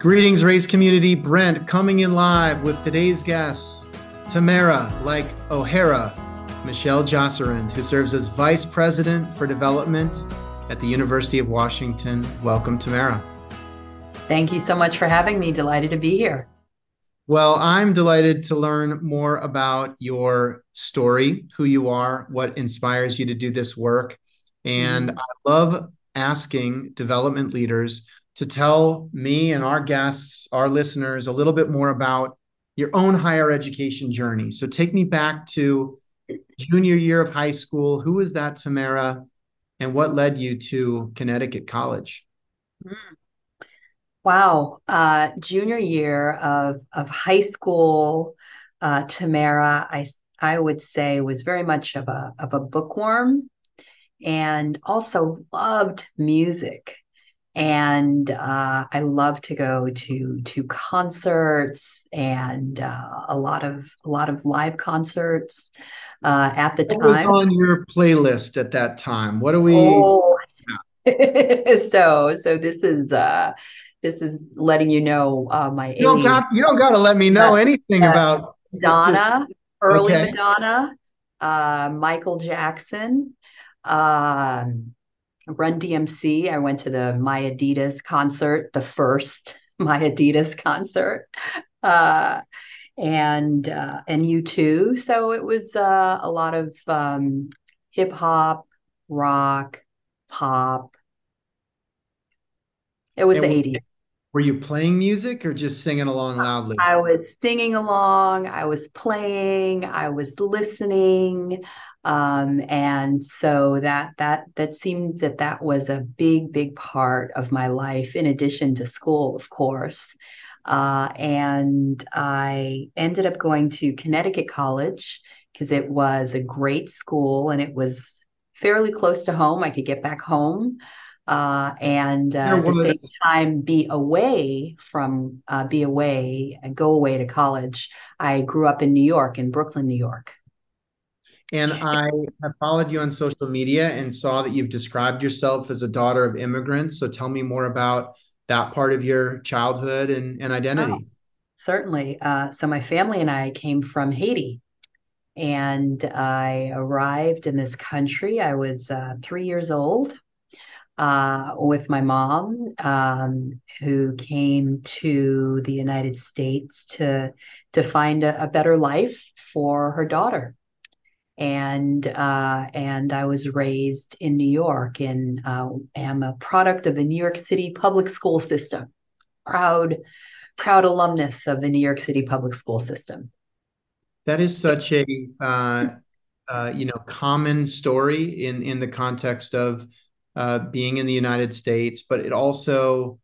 Greetings, Raise community. Brent coming in live with today's guests, Tamara, like O'Hara, Michel Josserand, who serves as Vice President for Development at the University of Washington. Welcome, Tamara. Thank you so much for having me. Delighted to be here. Well, I'm delighted to learn more about your story, who you are, what inspires you to do this work. And mm-hmm. I love asking development leaders to tell me and our guests, our listeners, a little bit more about your own higher education journey. So take me back to junior year of high school. Who was that, Tamara? And what led you to Connecticut College? Hmm. Wow. Uh, junior year of, of high school, uh, Tamara, I, I would say was very much of a, of a bookworm and also loved music and uh, I love to go to to concerts and uh, a lot of a lot of live concerts uh, at the what time. was on your playlist at that time? What do we? Oh. so so this is uh this is letting you know uh, my you don't got you don't got to let me know anything about Madonna, just, early okay. Madonna, uh, Michael Jackson. Um, Run DMC. I went to the My Adidas concert, the first My Adidas concert, uh, and uh, and U2. So it was uh, a lot of um, hip hop, rock, pop. It was and the 80s. Were you playing music or just singing along loudly? I was singing along, I was playing, I was listening um, and so that that that seemed that that was a big big part of my life in addition to school of course. Uh, and i ended up going to connecticut college because it was a great school and it was fairly close to home. I could get back home uh, and uh, at the same time be away from uh, be away go away to college. I grew up in new york in brooklyn new york and I have followed you on social media and saw that you've described yourself as a daughter of immigrants. So tell me more about that part of your childhood and, and identity. Oh, certainly. Uh, so my family and I came from Haiti. And I arrived in this country. I was uh, three years old uh, with my mom, um, who came to the United States to to find a, a better life for her daughter and uh, and I was raised in New York and uh, am a product of the New York City public school system. Proud, proud alumnus of the New York City public school system. That is such a uh, uh you know common story in in the context of uh, being in the United States, but it also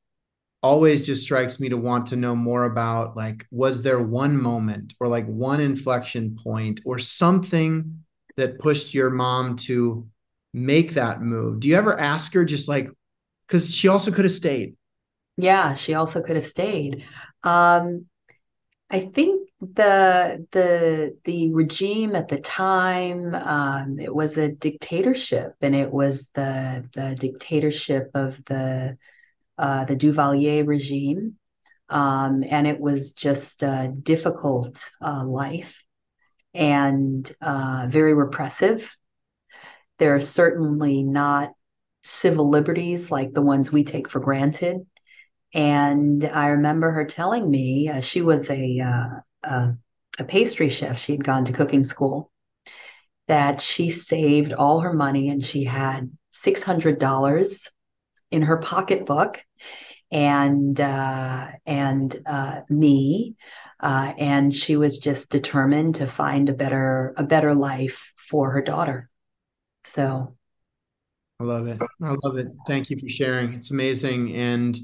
always just strikes me to want to know more about like was there one moment or like one inflection point or something that pushed your mom to make that move? Do you ever ask her just like because she also could have stayed? Yeah, she also could have stayed. Um, I think the the the regime at the time um, it was a dictatorship, and it was the the dictatorship of the uh, the Duvalier regime, um, and it was just a difficult uh, life and uh, very repressive. There are certainly not civil liberties like the ones we take for granted. And I remember her telling me uh, she was a, uh, a, a pastry chef. She had gone to cooking school. That she saved all her money and she had six hundred dollars in her pocketbook, and uh, and uh, me uh, and she was just determined to find a better a better life for her daughter. So, I love it. I love it. Thank you for sharing. It's amazing, and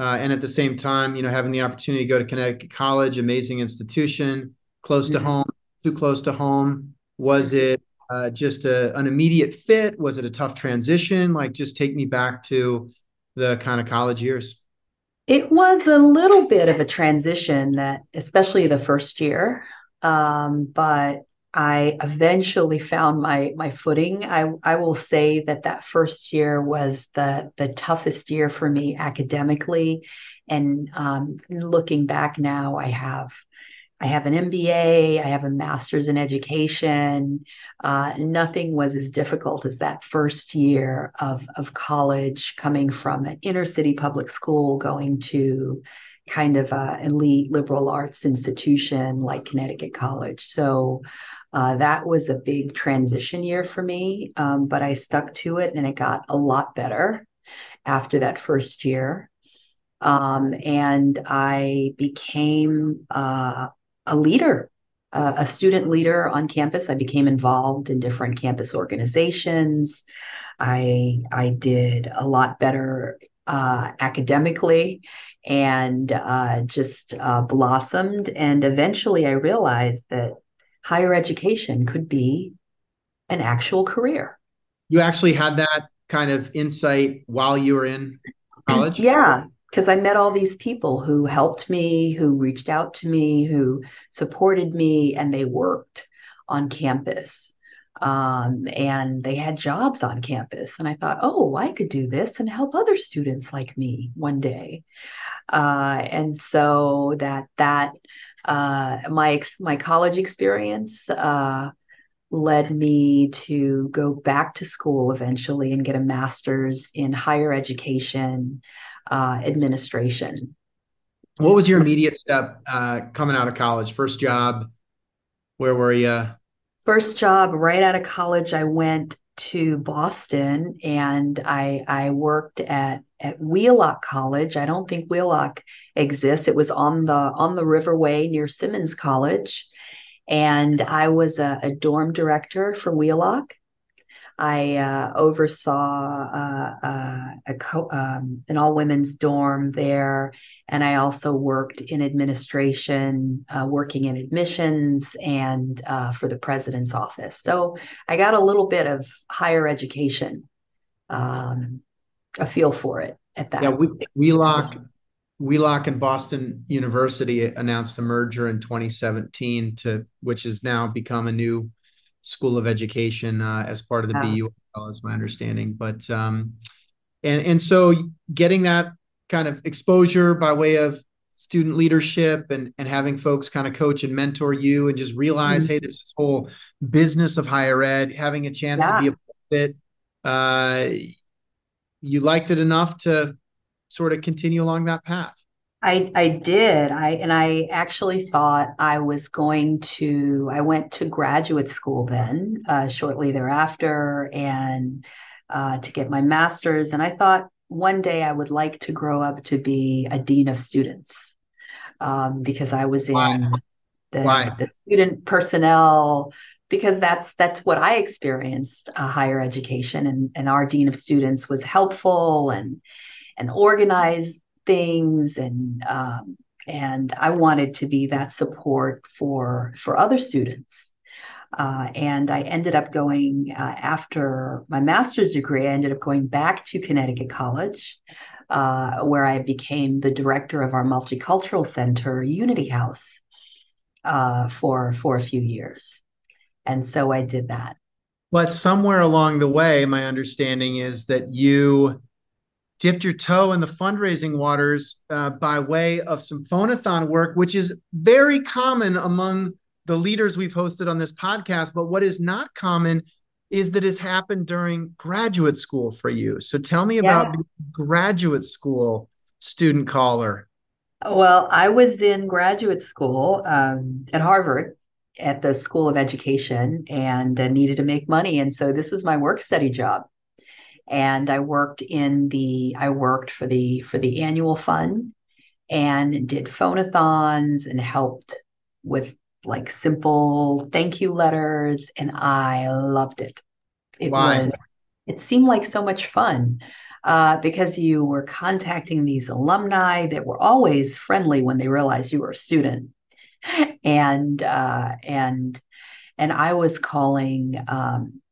uh, and at the same time, you know, having the opportunity to go to Connecticut College, amazing institution, close mm-hmm. to home, too close to home. Was mm-hmm. it uh, just a, an immediate fit? Was it a tough transition? Like, just take me back to the kind of college years. It was a little bit of a transition that, especially the first year. Um, but I eventually found my my footing. I I will say that that first year was the the toughest year for me academically, and um, looking back now, I have I have an MBA, I have a master's in education. Uh, nothing was as difficult as that first year of, of college, coming from an inner city public school, going to kind of an elite liberal arts institution like Connecticut College. So uh, that was a big transition year for me, um, but I stuck to it and it got a lot better after that first year. Um, and I became uh, a leader, uh, a student leader on campus. I became involved in different campus organizations. I I did a lot better uh, academically and uh, just uh, blossomed. And eventually, I realized that higher education could be an actual career. You actually had that kind of insight while you were in college? Yeah, because I met all these people who helped me, who reached out to me, who supported me, and they worked on campus. Um, and they had jobs on campus. And I thought, oh, I could do this and help other students like me one day. Uh, and so that that uh, my my college experience uh, led me to go back to school eventually and get a master's in higher education uh, administration. What was your immediate step uh, coming out of college? First job? Where were you? First job right out of college, I went to Boston and I I worked at at Wheelock College. I don't think Wheelock exists. It was on the on the Riverway near Simmons College, and I was a, a dorm director for Wheelock. I uh, oversaw uh, uh, a co- um, an all women's dorm there, and I also worked in administration, uh, working in admissions and uh, for the president's office. So I got a little bit of higher education, um, a feel for it at that. Yeah, we, Wheelock, Wheelock and Boston University announced a merger in 2017 to which has now become a new School of Education uh, as part of the BU, is my understanding. But um, and and so getting that kind of exposure by way of student leadership and and having folks kind of coach and mentor you and just realize, mm-hmm. hey, there's this whole business of higher ed, having a chance yeah. to be a part of it. Uh, you liked it enough to sort of continue along that path. I I did. I and I actually thought I was going to. I went to graduate school then, uh, shortly thereafter, and uh, to get my master's. And I thought one day I would like to grow up to be a dean of students, um, because I was in the, the, student personnel. Because that's that's what I experienced uh, higher education, and and our dean of students was helpful and and organized things and um, and I wanted to be that support for for other students. Uh, and I ended up going uh, after my master's degree. I ended up going back to Connecticut College, uh, where I became the director of our multicultural center, Unity House, uh, for for a few years. And so I did that. But somewhere along the way, my understanding is that you dipped your toe in the fundraising waters uh, by way of some phonathon work, which is very common among the leaders we've hosted on this podcast. But what is not common is that it's happened during graduate school for you. So tell me yeah. about graduate school student caller. Well, I was in graduate school um, at Harvard at the School of Education and uh, needed to make money. And so this was my work study job and I worked in the I worked for the for the annual fund and did phonathons and helped with like simple thank you letters and I loved it. It Why? was it seemed like so much fun. Uh, because you were contacting these alumni that were always friendly when they realized you were a student, and uh, and and I was calling um,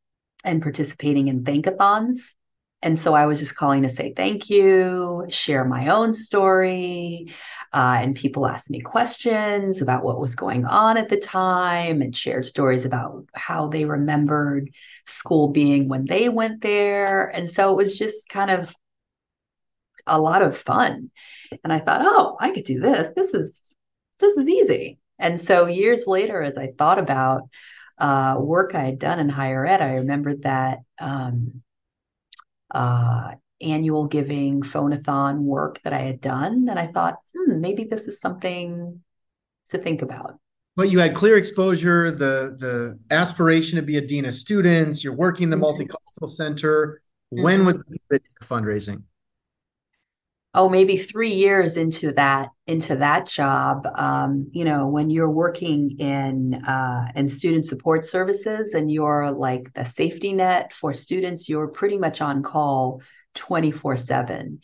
and participating in thankathons and so I was just calling to say thank you, share my own story. Uh, and people asked me questions about what was going on at the time and shared stories about how they remembered school being when they went there. And so it was just kind of a lot of fun. And I thought, oh, I could do this. This is this is easy. And so years later, as I thought about uh, work I had done in higher ed, I remembered that um, uh, annual giving phonathon work that I had done. And I thought, hmm, maybe this is something to think about. But you had clear exposure, the the aspiration to be a dean of students. You're working the mm-hmm. multicultural center. When mm-hmm. was the fundraising? Oh maybe three years into that into that job um, you know when you're working in uh, in student support services and you're like the safety net for students you're pretty much on call 24 7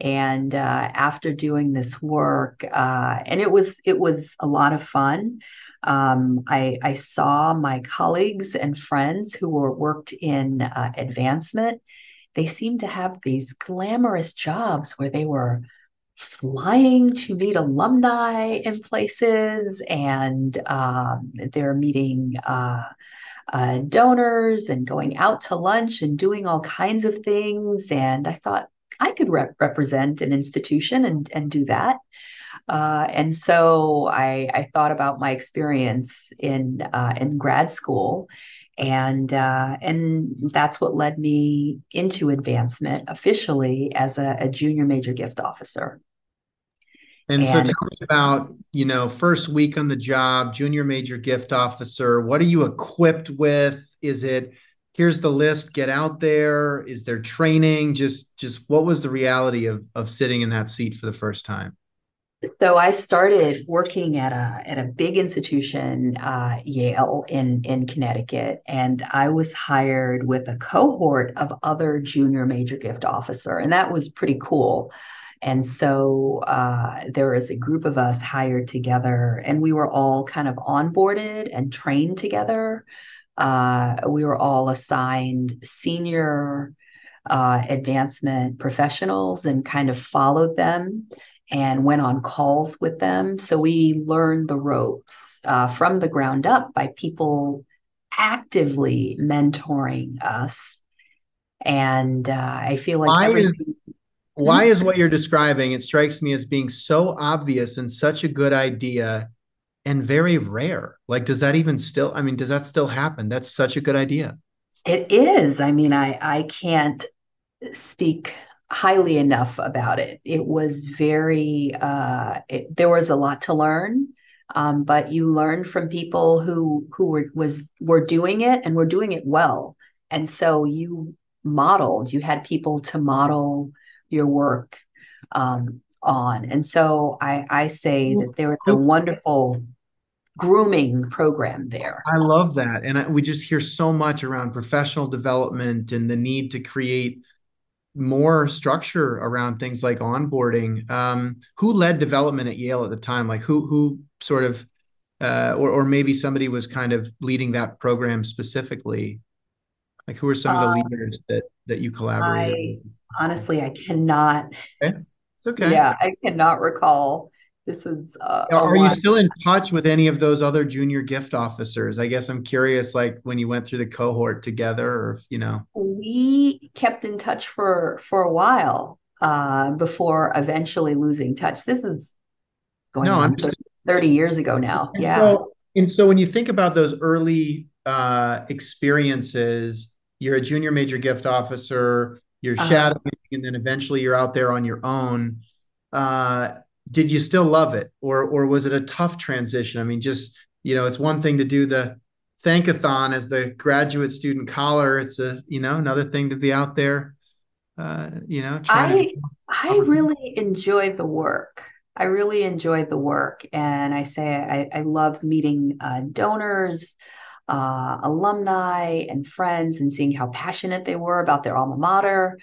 and uh, after doing this work uh, and it was it was a lot of fun. Um, I, I, saw my colleagues and friends who were worked in uh, advancement they seemed to have these glamorous jobs where they were flying to meet alumni in places and um, they're meeting uh, uh, donors and going out to lunch and doing all kinds of things. And I thought I could rep- represent an institution and, and do that. Uh, and so I, I, thought about my experience in uh, in grad school, and uh, and that's what led me into advancement officially as a, a junior major gift officer. And, and so, tell me about you know first week on the job, junior major gift officer. What are you equipped with? Is it here's the list, get out there? Is there training? Just just what was the reality of of sitting in that seat for the first time? So I started working at a at a big institution, uh, Yale in in Connecticut, and I was hired with a cohort of other junior major gift officer, and that was pretty cool. And so uh, there was a group of us hired together, and we were all kind of onboarded and trained together. Uh, we were all assigned senior uh, advancement professionals and kind of followed them and went on calls with them. So we learned the ropes uh, from the ground up by people actively mentoring us. And uh, I feel like why everything- is why is what you're describing? It strikes me as being so obvious and such a good idea, and very rare. Like, does that even still? I mean, does that still happen? That's such a good idea. It is. I mean, I I can't speak highly enough about it. It was very, uh, it, there was a lot to learn, um, but you learn from people who who were was were doing it and were doing it well, and so you modeled. You had people to model your work um, on, and so I, I say that there was a wonderful grooming program there. I love that, and I, we just hear so much around professional development and the need to create more structure around things like onboarding. Um, who led development at Yale at the time? Like who who sort of uh, or or maybe somebody was kind of leading that program specifically. Like who are some of the uh, leaders that that you collaborated? I, with? Honestly, I cannot. Okay. It's okay. Yeah, I cannot recall this was uh, are you still in touch with any of those other junior gift officers? I guess i'm curious like when you went through the cohort together or you know. We kept in touch for for a while uh, before eventually losing touch. This is going no, on 30 years ago now. And yeah. so, and so when you think about those early uh, experiences you're a junior major gift officer you're uh-huh. shadowing and then eventually you're out there on your own. Uh, did you still love it? Or or was it a tough transition? I mean just you know it's one thing to do the thankathon as the graduate student collar. It's a you know another thing to be out there uh you know i to- i really enjoy the work. I really enjoy the work. And i say i, I love meeting uh, donors uh, alumni and friends and seeing how passionate they were about their alma mater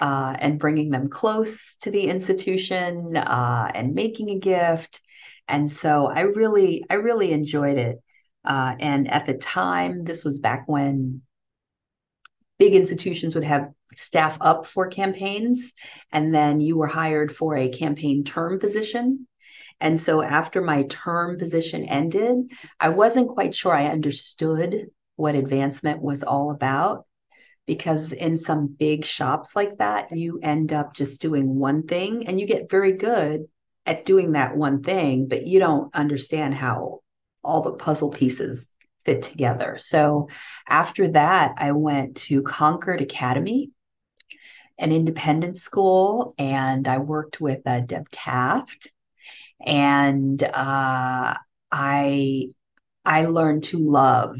uh, and bringing them close to the institution uh, and making a gift. And so I really, I really enjoyed it. Uh, and at the time, this was back when big institutions would have staff up for campaigns, and then you were hired for a campaign term position. And so after my term position ended, I wasn't quite sure I understood what advancement was all about because in some big shops like that, you end up just doing one thing and you get very good at doing that one thing, but you don't understand how all the puzzle pieces fit together. So after that, I went to Concord Academy, an independent school, and I worked with uh, Deb Taft. And uh, I I learned to love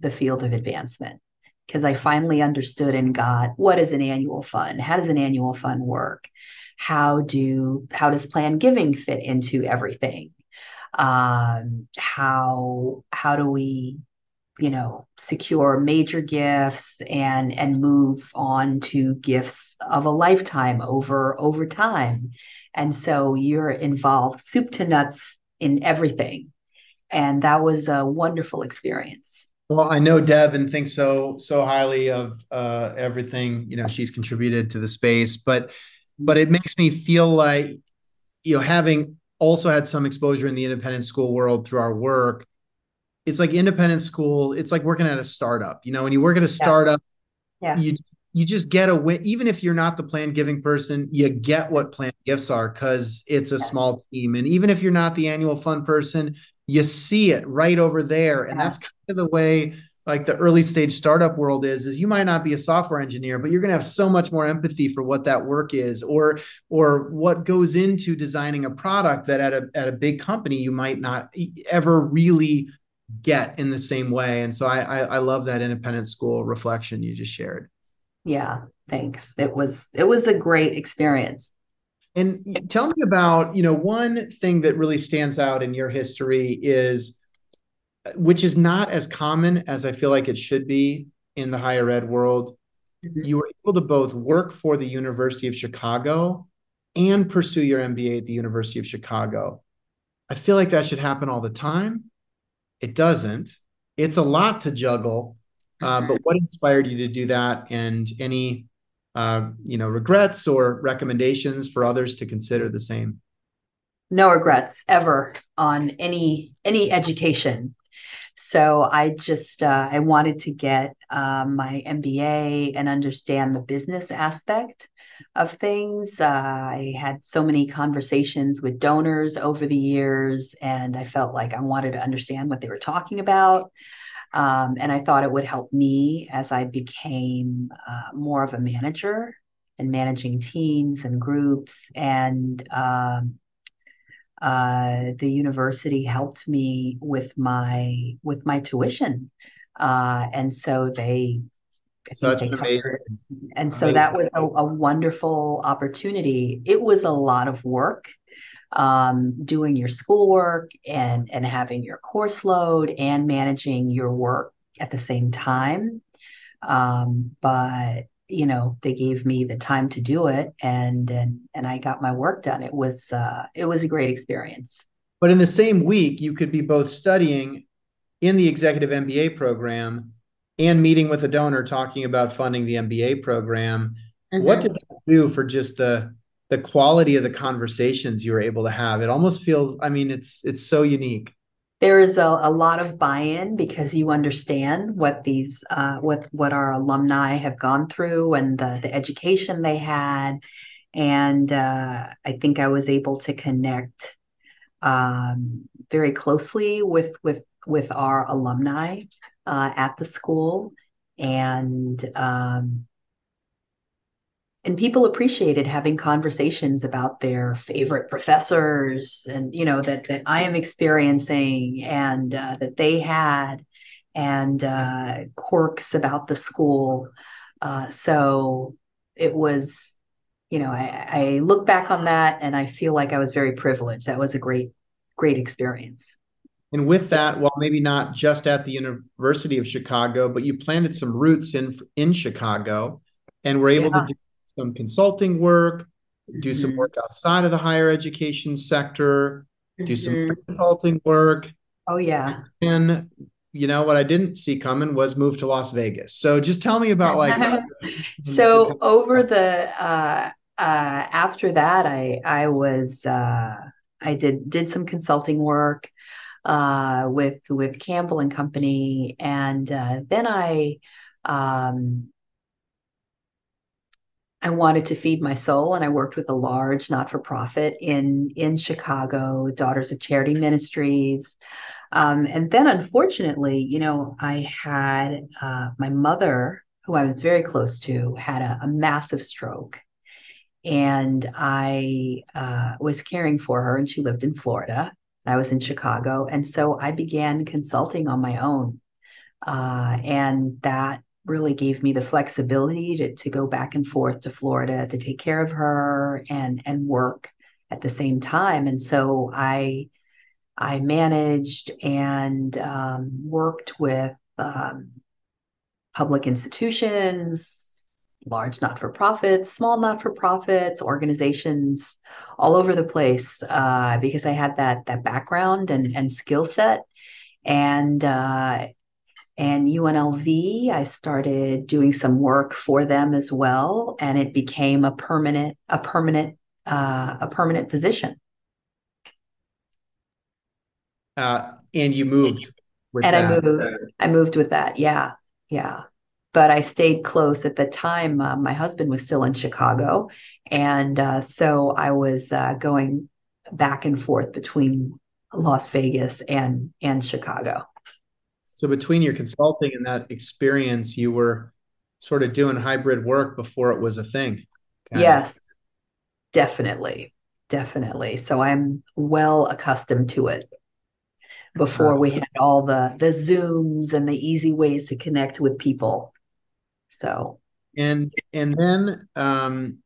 the field of advancement because I finally understood and got what is an annual fund? How does an annual fund work? How do how does plan giving fit into everything? Um, how how do we you know secure major gifts and and move on to gifts of a lifetime over over time and so you're involved soup to nuts in everything. And that was a wonderful experience. Well i know deb and think so so highly of uh, everything you know she's contributed to the space but but it makes me feel like you know having also had some exposure in the independent school world through our work it's like independent school it's like working at a startup you know when you work at a startup yeah. you you just get a win even if you're not the plan giving person you get what plan gifts are because it's a small team. And even if you're not the annual fund person you see it right over there. And that's kind of the way like the early stage startup world is is you might not be a software engineer but you're going to have so much more empathy for what that work is or or what goes into designing a product that at a at a big company you might not ever really get in the same way. And so i i, I love that independent school reflection you just shared yeah thanks it was it was a great experience and tell me about you know one thing that really stands out in your history is which is not as common as I feel like it should be in the higher ed world. Mm-hmm. You were able to both work for the University of Chicago and pursue your MBA at the University of Chicago. I feel like that should happen all the time. It doesn't. It's a lot to juggle. Uh, mm-hmm. but what inspired you to do that, and any, uh, you know, regrets or recommendations for others to consider the same? No regrets ever on any any education so I just uh, I wanted to get uh, my MBA and understand the business aspect of things. Uh, I had so many conversations with donors over the years, and I felt like I wanted to understand what they were talking about. Um, and I thought it would help me as I became uh, more of a manager and managing teams and groups and um, uh, the university helped me with my with my tuition, uh, and so they. Such they. And so amazing. that was a, a, wonderful opportunity. It was a lot of work, um, doing your schoolwork and and having your course load and managing your work at the same time. Um, but you know they gave me the time to do it and and and I got my work done it was uh it was a great experience but in the same week you could be both studying in the executive MBA program and meeting with a donor talking about funding the MBA program mm-hmm. what did that do for just the the quality of the conversations you were able to have it almost feels i mean it's it's so unique. There is a, a lot of buy-in because you understand what these uh, what what our alumni have gone through and the, the education they had. And uh, i think i was able to connect um, very closely with with with our alumni uh, at the school. And um, and people appreciated having conversations about their favorite professors and you know that that I am experiencing and uh, that they had and uh, quirks about the school. Uh, so it was, you know, I, I look back on that and I feel like I was very privileged. That was a great, great experience. And with that, well, maybe not just at the University of Chicago, but you planted some roots in in Chicago, and were able yeah. to do some consulting work, do some mm-hmm. work outside of the higher education sector, do some mm-hmm. consulting work. Oh yeah. And you know what I didn't see coming was move to Las Vegas. So just tell me about like so over the uh uh after that I I was uh I did did some consulting work uh with with Campbell and Company and uh then I um I wanted to feed my soul, and I worked with a large not-for-profit in in Chicago, Daughters of Charity Ministries. Um, and then, unfortunately, you know, I had uh, my mother, who I was very close to, had a, a massive stroke, and I uh, was caring for her, and she lived in Florida. I was in Chicago, and so I began consulting on my own, uh, and that really gave me the flexibility to, to go back and forth to Florida to take care of her and and work at the same time. And so I I managed and um, worked with um, public institutions, large not for profits, small not for profits, organizations all over the place uh, because I had that that background and and skill set. And uh, and UNLV, I started doing some work for them as well, and it became a permanent a permanent uh, a permanent position. Uh, and you moved with and that. I moved I moved with that. Yeah, yeah. But I stayed close at the time. Uh, my husband was still in Chicago, and uh, so I was uh, going back and forth between Las Vegas and and Chicago. So between your consulting and that experience, you were sort of doing hybrid work before it was a thing. Yes, of. definitely. Definitely. So I'm well accustomed to it. Before we had all the the Zooms and the easy ways to connect with people. So and and then um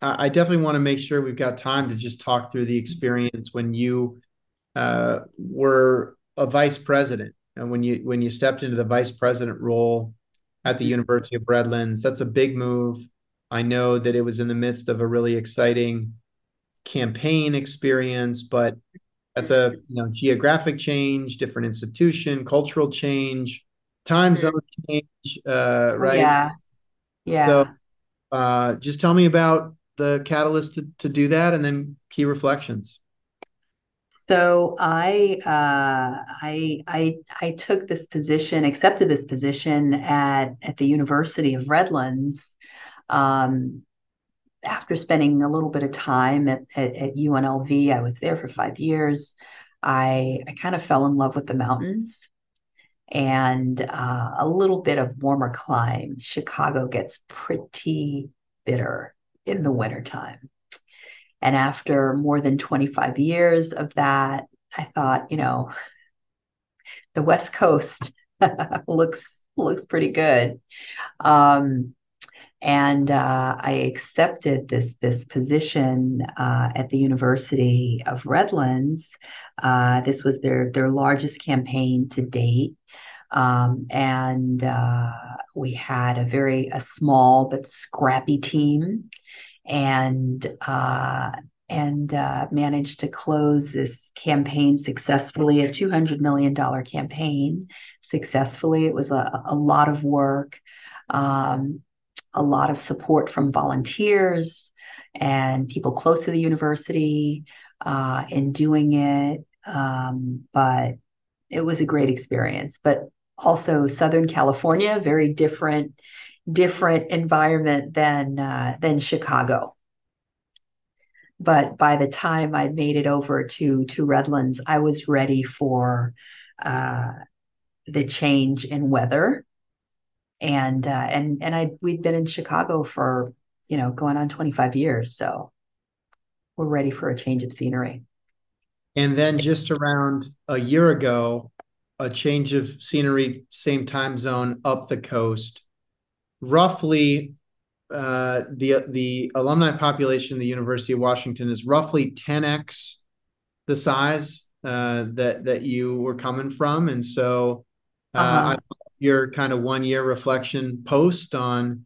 I definitely want to make sure we've got time to just talk through the experience when you uh, were a vice president and when you when you stepped into the vice president role at the mm-hmm. University of Redlands, that's a big move. I know that it was in the midst of a really exciting campaign experience, but that's a you know geographic change, different institution, cultural change, time zone change, uh, right? Yeah. Yeah. So, uh, just tell me about the catalyst to, to do that, and then key reflections. So I uh, I I I took this position, accepted this position at at the University of Redlands. Um, after spending a little bit of time at, at, at UNLV, I was there for five years. I I kind of fell in love with the mountains and uh, a little bit of warmer climate. Chicago gets pretty bitter in the wintertime. And after more than 25 years of that, I thought, you know, the West Coast looks looks pretty good. Um, and uh, I accepted this this position uh, at the University of Redlands. Uh, this was their their largest campaign to date, um, and uh, we had a very a small but scrappy team and uh, and uh, managed to close this campaign successfully, a $200 million campaign successfully. It was a, a lot of work, um, a lot of support from volunteers and people close to the university uh, in doing it. Um, but it was a great experience. But also, Southern California, very different different environment than uh, than Chicago. But by the time I made it over to to Redlands, I was ready for uh, the change in weather, and uh, and and I we'd been in Chicago for you know going on 25 years, so we're ready for a change of scenery. And then just around a year ago, a change of scenery, same time zone up the coast roughly uh, the the alumni population of the University of Washington is roughly 10x the size uh, that that you were coming from, and so uh, uh-huh. your kind of one year reflection post on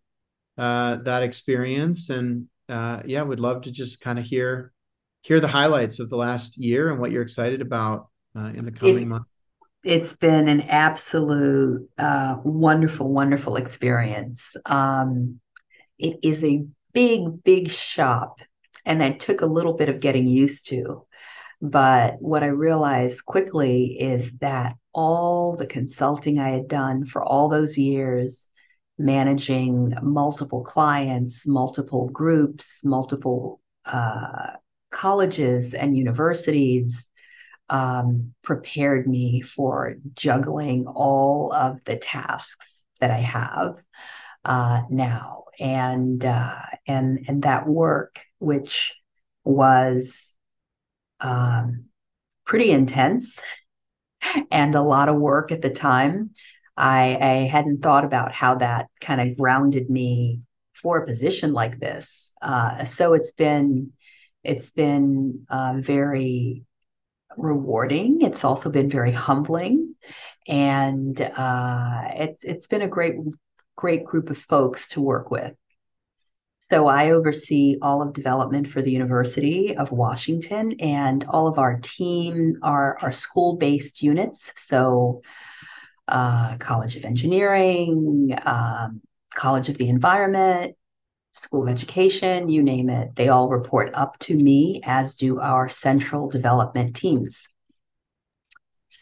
uh, that experience, and uh, yeah, would love to just kind of hear hear the highlights of the last year and what you're excited about uh, in the coming it's, months. It's been an absolute uh, wonderful, wonderful experience. Um, it is a big, big shop, and that took a little bit of getting used to. But what I realized quickly is that all the consulting I had done for all those years, managing multiple clients, multiple groups, multiple uh, colleges and universities, um, prepared me for juggling all of the tasks that I have uh, now, and uh, and and that work, which was um, pretty intense and a lot of work at the time. I, I hadn't thought about how that kind of grounded me for a position like this. Uh, so it's been it's been uh, very rewarding. It's also been very humbling, and uh, it's it's been a great great group of folks to work with. So I oversee all of development for the University of Washington, and all of our team are are school based units. So uh, College of Engineering, um, College of the Environment, School of Education, you name it, they all report up to me, as do our central development teams.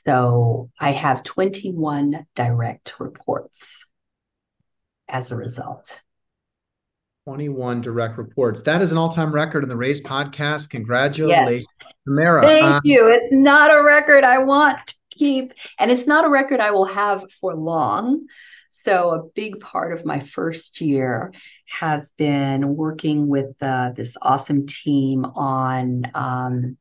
So I have 21 direct reports as a result. 21 direct reports. That is an all time record in the Raise podcast. Congratulations, yes. Tamara. Thank um, you. It's not a record I want to keep, and it's not a record I will have for long. So, a big part of my first year has been working with uh, this awesome team on um,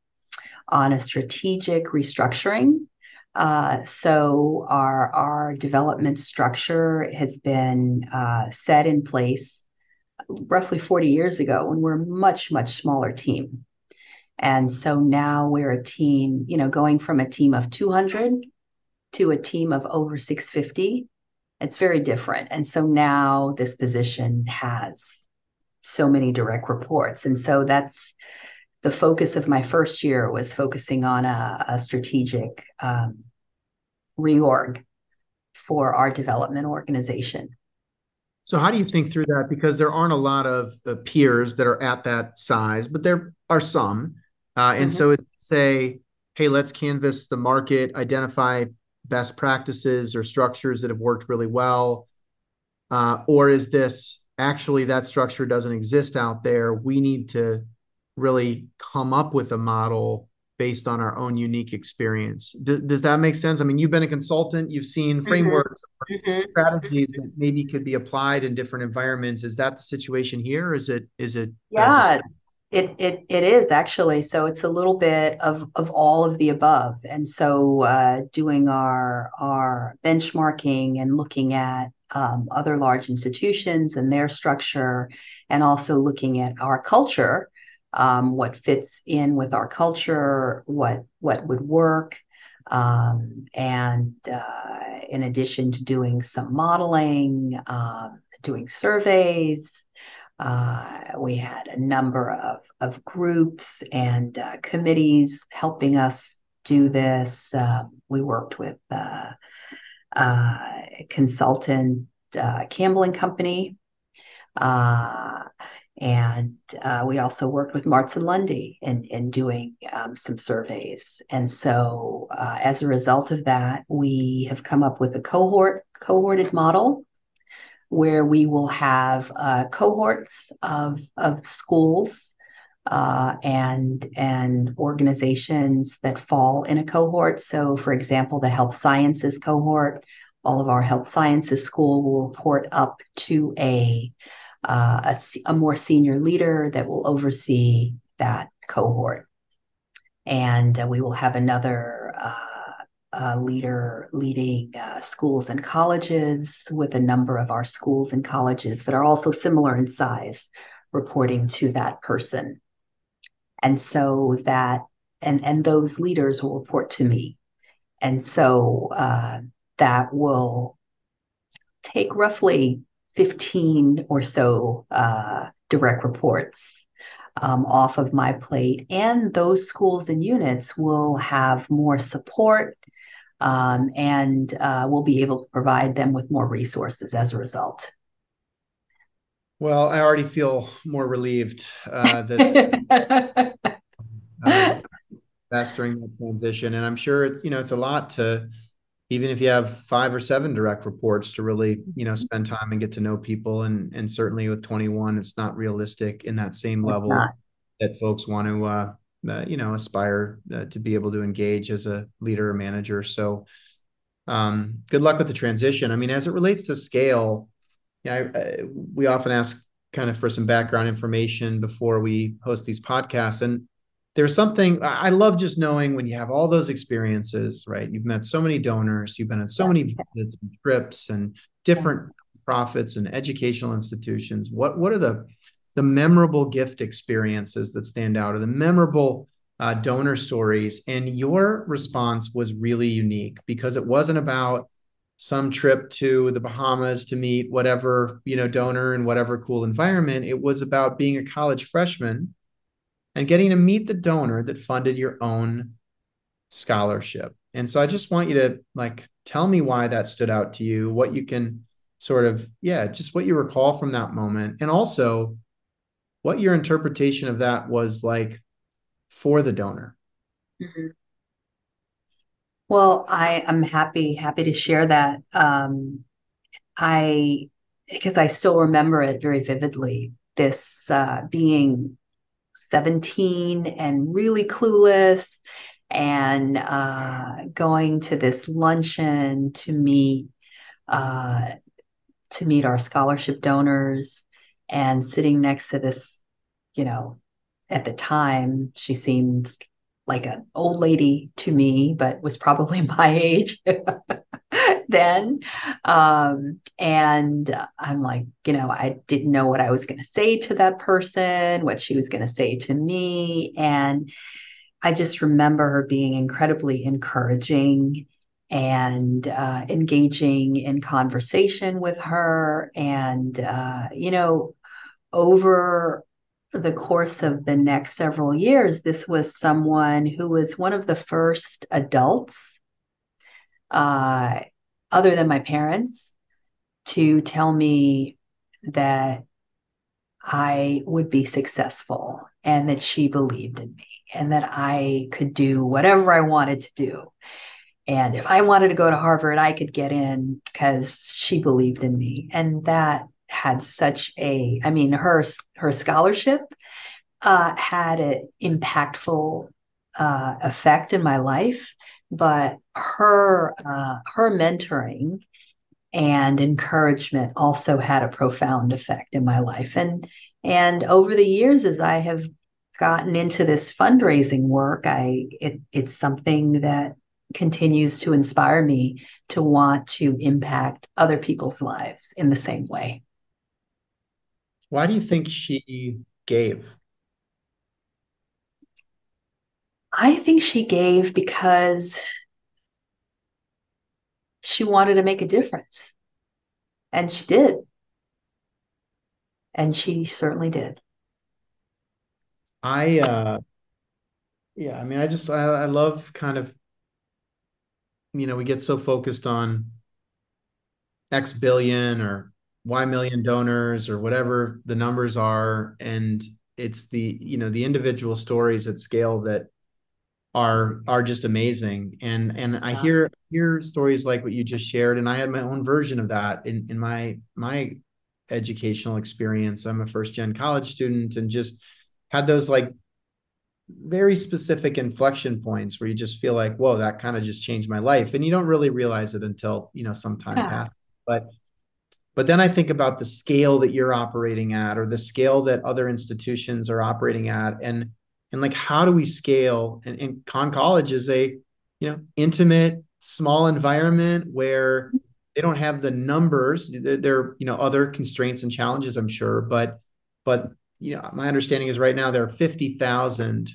on a strategic restructuring. Uh, so our our development structure has been uh, set in place roughly 40 years ago when we're a much much smaller team, and so now we're a team, you know, going from a team of 200 to a team of over 650 it's very different. And so now this position has so many direct reports. And so that's the focus of my first year was focusing on a, a strategic um, reorg for our development organization. So, how do you think through that? Because there aren't a lot of uh, peers that are at that size, but there are some. Uh, and mm-hmm. so, it's say, hey, let's canvas the market, identify best practices or structures that have worked really well? Uh, or is this actually that structure doesn't exist out there? We need to really come up with a model based on our own unique experience. D- does that make sense? I mean, you've been a consultant, you've seen mm-hmm. frameworks, mm-hmm. strategies that maybe could be applied in different environments. Is that the situation here? Is it? Is it? Yeah, it it it is actually. So it's a little bit of of all of the above. And so uh, doing our our benchmarking and looking at um, other large institutions and their structure, and also looking at our culture, um, what fits in with our culture, what what would work, um, and uh, in addition to doing some modeling, um, doing surveys, uh, we had a number of, of groups and uh, committees helping us do this. Uh, we worked with uh, uh, consultant uh, Campbell and Company. and we also worked with Marts and Lundy in, in doing um, some surveys. And so, as a result of that, we have come up with a cohort cohorted model where we will have uh, cohorts of, of schools uh, and and organizations that fall in a cohort. So, for example, the health sciences cohort, all of our health sciences school will report up to a uh, a, a, more senior leader that will oversee that cohort, and uh, we will have another uh, leader leading uh, schools and colleges with a number of our schools and colleges that are also similar in size reporting to that person. And so that and and those leaders will report to me. And so uh, that will take roughly 15 or so uh, direct reports um, off of my plate. And those schools and units will have more support um, and uh, we'll be able to provide them with more resources as a result. Well, I already feel more relieved uh, that uh, that's during that transition, and I'm sure it's you know it's a lot to even if you have five or seven direct reports to really you know spend time and get to know people. And and certainly with 21 it's not realistic in that same level that folks want to uh, uh, you know aspire uh, to be able to engage as a leader or manager. So um, good luck with the transition. I mean as it relates to scale yeah I, I, we often ask kind of for some background information before we host these podcasts. And there's something I love just knowing when you have all those experiences, right? You've met so many donors, you've been on so many visits and trips and different profits and educational institutions. What what are the the memorable gift experiences that stand out or the memorable uh, donor stories? And your response was really unique because it wasn't about some trip to the Bahamas to meet whatever you know donor in whatever cool environment. It was about being a college freshman and getting to meet the donor that funded your own scholarship. And so I just want you to like tell me why that stood out to you, what you can sort of, yeah, just what you recall from that moment. And also what your interpretation of that was like for the donor. Mm-hmm. Well, I am happy, happy to share that. Um, I, because I still remember it very vividly, this uh, being 17 and really clueless and uh, going to this luncheon to meet uh, to meet our scholarship donors and sitting next to this you know at the time she seemed like an old lady to me but was probably my age then. Um, and I'm like, you know, I didn't know what I was going to say to that person, what she was going to say to me. And I just remember her being incredibly encouraging and uh, engaging in conversation with her. And, uh, you know, over the course of the next several years, this was someone who was one of the first adults uh, other than my parents to tell me that I would be successful and that she believed in me and that I could do whatever I wanted to do. And if I wanted to go to Harvard, I could get in because she believed in me. And that had such a, I mean, her her scholarship uh, had an impactful uh, effect in my life but her uh, her mentoring and encouragement also had a profound effect in my life. And and over the years as i have gotten into this fundraising work i it, it's something that continues to inspire me to want to impact other people's lives in the same way why do you think she gave I think she gave because she wanted to make a difference. And she did. And she certainly did. I uh yeah, I mean I just I, I love kind of you know, we get so focused on X billion or Y million donors or whatever the numbers are. And it's the, you know, the individual stories at scale that are are just amazing. And and i hear hear stories like what you just shared. And i had my own version of that in in my my educational experience. I'm a first gen college student and just had those like very specific inflection points where you just feel like whoa that kind of just changed my life. And you don't really realize it until you know some time yeah. passes. But but then i think about the scale that you're operating at or the scale that other institutions are operating at and and like how do we scale? And, and college is a you know intimate small environment where they don't have the numbers. There are you know other constraints and challenges i'm sure but but you know my understanding is right now there are 50,000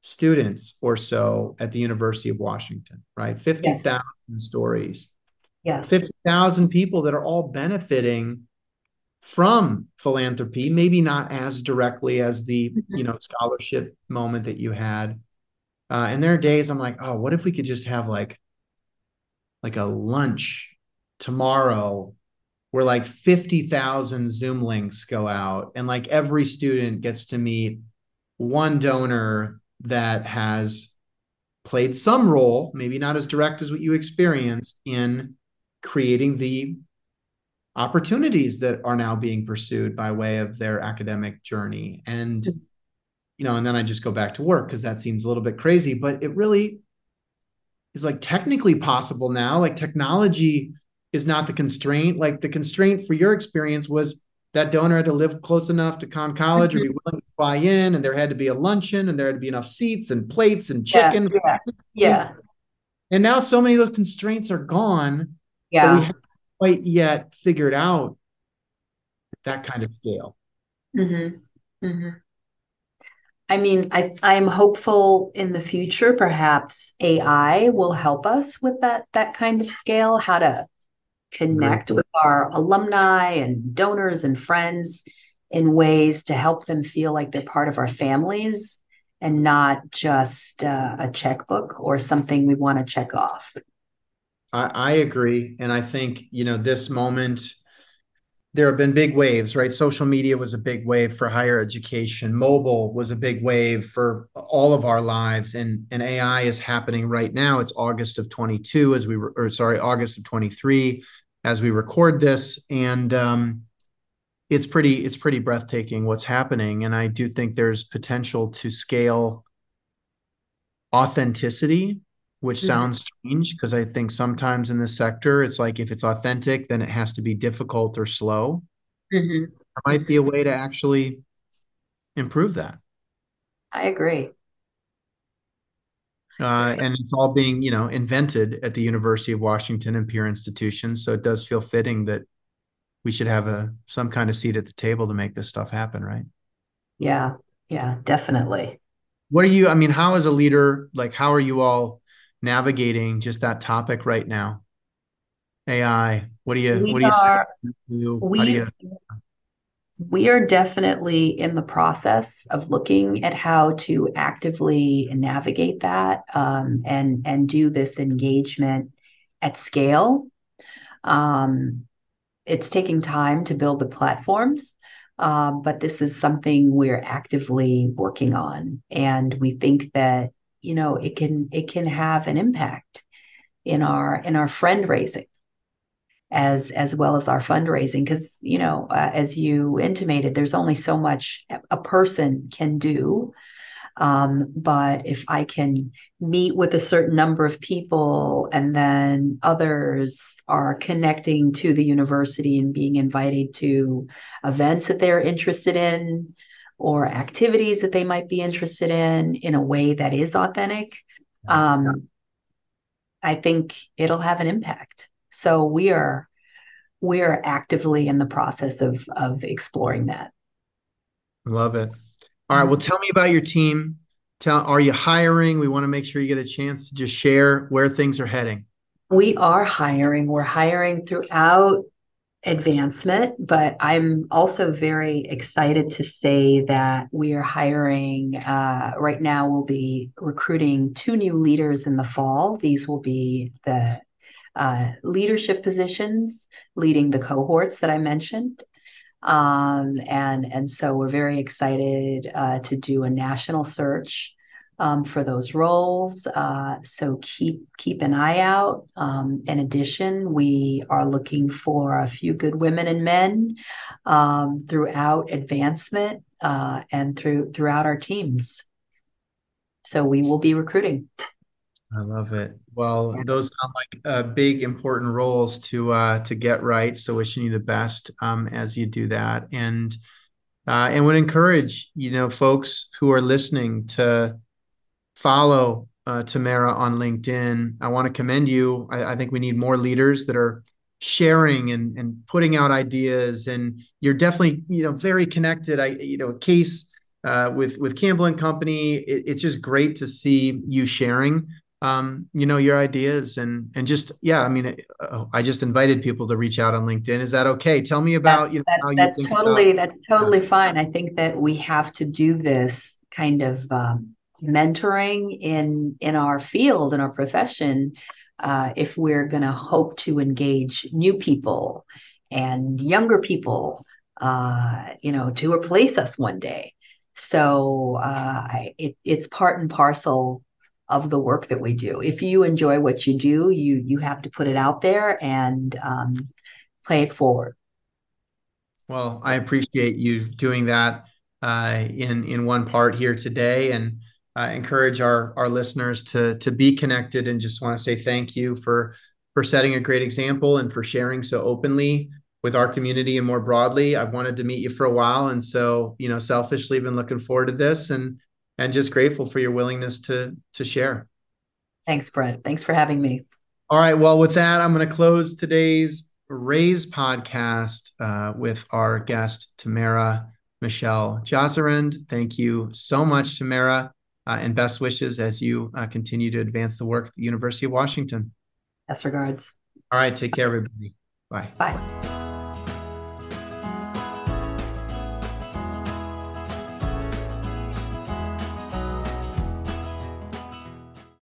students or so at the University of Washington right? 50,000 yes. stories yeah 50,000 people that are all benefiting from philanthropy, maybe not as directly as the mm-hmm. you know scholarship moment that you had. Uh, and there are days I'm like, oh, what if we could just have like like a lunch tomorrow where like 50,000 Zoom links go out and like every student gets to meet one donor that has played some role, maybe not as direct as what you experienced in creating the opportunities that are now being pursued by way of their academic journey. And, mm-hmm. you know, and then I just go back to work because that seems a little bit crazy, but it really is like technically possible now. Like technology is not the constraint. Like the constraint for your experience was that donor had to live close enough to Conn College or be mm-hmm. willing to fly in, and there had to be a luncheon, and there had to be enough seats and plates and chicken. Yeah. yeah. And now so many of those constraints are gone. Yeah. we haven't quite yet figured out that kind of scale. Mm-hmm. Mm-hmm. I mean, I I'm hopeful in the future. Perhaps AI will help us with that that kind of scale. How to connect right. with our alumni and donors and friends in ways to help them feel like they're part of our families and not just uh, a checkbook or something we want to check off. I, I agree. And I think, you know, this moment, there have been big waves, right? Social media was a big wave for higher education. Mobile was a big wave for all of our lives, and and AI is happening right now. It's August of 22 as we were, or sorry, August of 23 as we record this, and um, it's pretty it's pretty breathtaking what's happening. And I do think there's potential to scale authenticity, which mm-hmm. sounds strange because I think sometimes in this sector it's like if it's authentic, then it has to be difficult or slow. Mm-hmm. There might be a way to actually improve that. I agree. Uh, and it's all being, you know, invented at the University of Washington and peer institutions. So it does feel fitting that we should have a some kind of seat at the table to make this stuff happen, right? Yeah, yeah, definitely. What are you? I mean, how as a leader, like, how are you all navigating just that topic right now? AI. What do you? We what do you? Are, you, we, do you we are definitely in the process of looking at how to actively navigate that um, and and do this engagement at scale. Um, it's taking time to build the platforms, um, but this is something we're actively working on, and we think that you know it can it can have an impact in our in our friend raising as as well as our fundraising. Because you know uh, as you intimated there's only so much a person can do. Um, but if i can meet with a certain number of people and then others are connecting to the university and being invited to events that they're interested in or activities that they might be interested in in a way that is authentic um, i think it'll have an impact so we are we are actively in the process of of exploring that. Love it. All right. Well, tell me about your team. Tell are you hiring? We want to make sure you get a chance to just share where things are heading. We are hiring. We're hiring throughout advancement, but I'm also very excited to say that we are hiring. Uh, right now, we'll be recruiting two new leaders in the fall. These will be the uh, leadership positions, leading the cohorts that I mentioned. Um, and, and so we're very excited uh, to do a national search um, for those roles. Uh, so keep keep an eye out. Um, in addition, we are looking for a few good women and men um, throughout advancement uh, and through throughout our teams. So we will be recruiting. I love it. Well, those sound like uh, big, important roles to uh, to get right. So, wishing you the best um, as you do that, and uh, and would encourage you know folks who are listening to follow uh, Tamara on LinkedIn. I want to commend you. I, I think we need more leaders that are sharing and and putting out ideas, and you're definitely you know very connected. I you know a case. Uh, with with Campbell and Company, it, it's just great to see you sharing um, you know, your ideas and and just yeah. I mean, uh, I just invited people to reach out on LinkedIn. Is that okay? Tell me about you know that, that's totally about, that's totally fine. I think that we have to do this kind of um, mentoring in in our field in our profession uh, if we're going to hope to engage new people and younger people, uh, you know, to replace us one day. So uh, it, it's part and parcel of the work that we do. If you enjoy what you do, you you have to put it out there and um, play it forward. Well, I appreciate you doing that uh, in in one part here today, and uh, encourage our our listeners to to be connected. And just want to say thank you for for setting a great example and for sharing so openly with our community and more broadly. I've wanted to meet you for a while, and so you know, selfishly, been looking forward to this, and and just grateful for your willingness to to share. Thanks, Brett. Thanks for having me. All right. Well, with that, I'm going to close today's Raise podcast uh, with our guest, Tamara Michel Josserand. Thank you so much, Tamara, and best wishes as you uh, continue to advance the work at the University of Washington. Best regards. All right. Take care, everybody. Bye. Bye.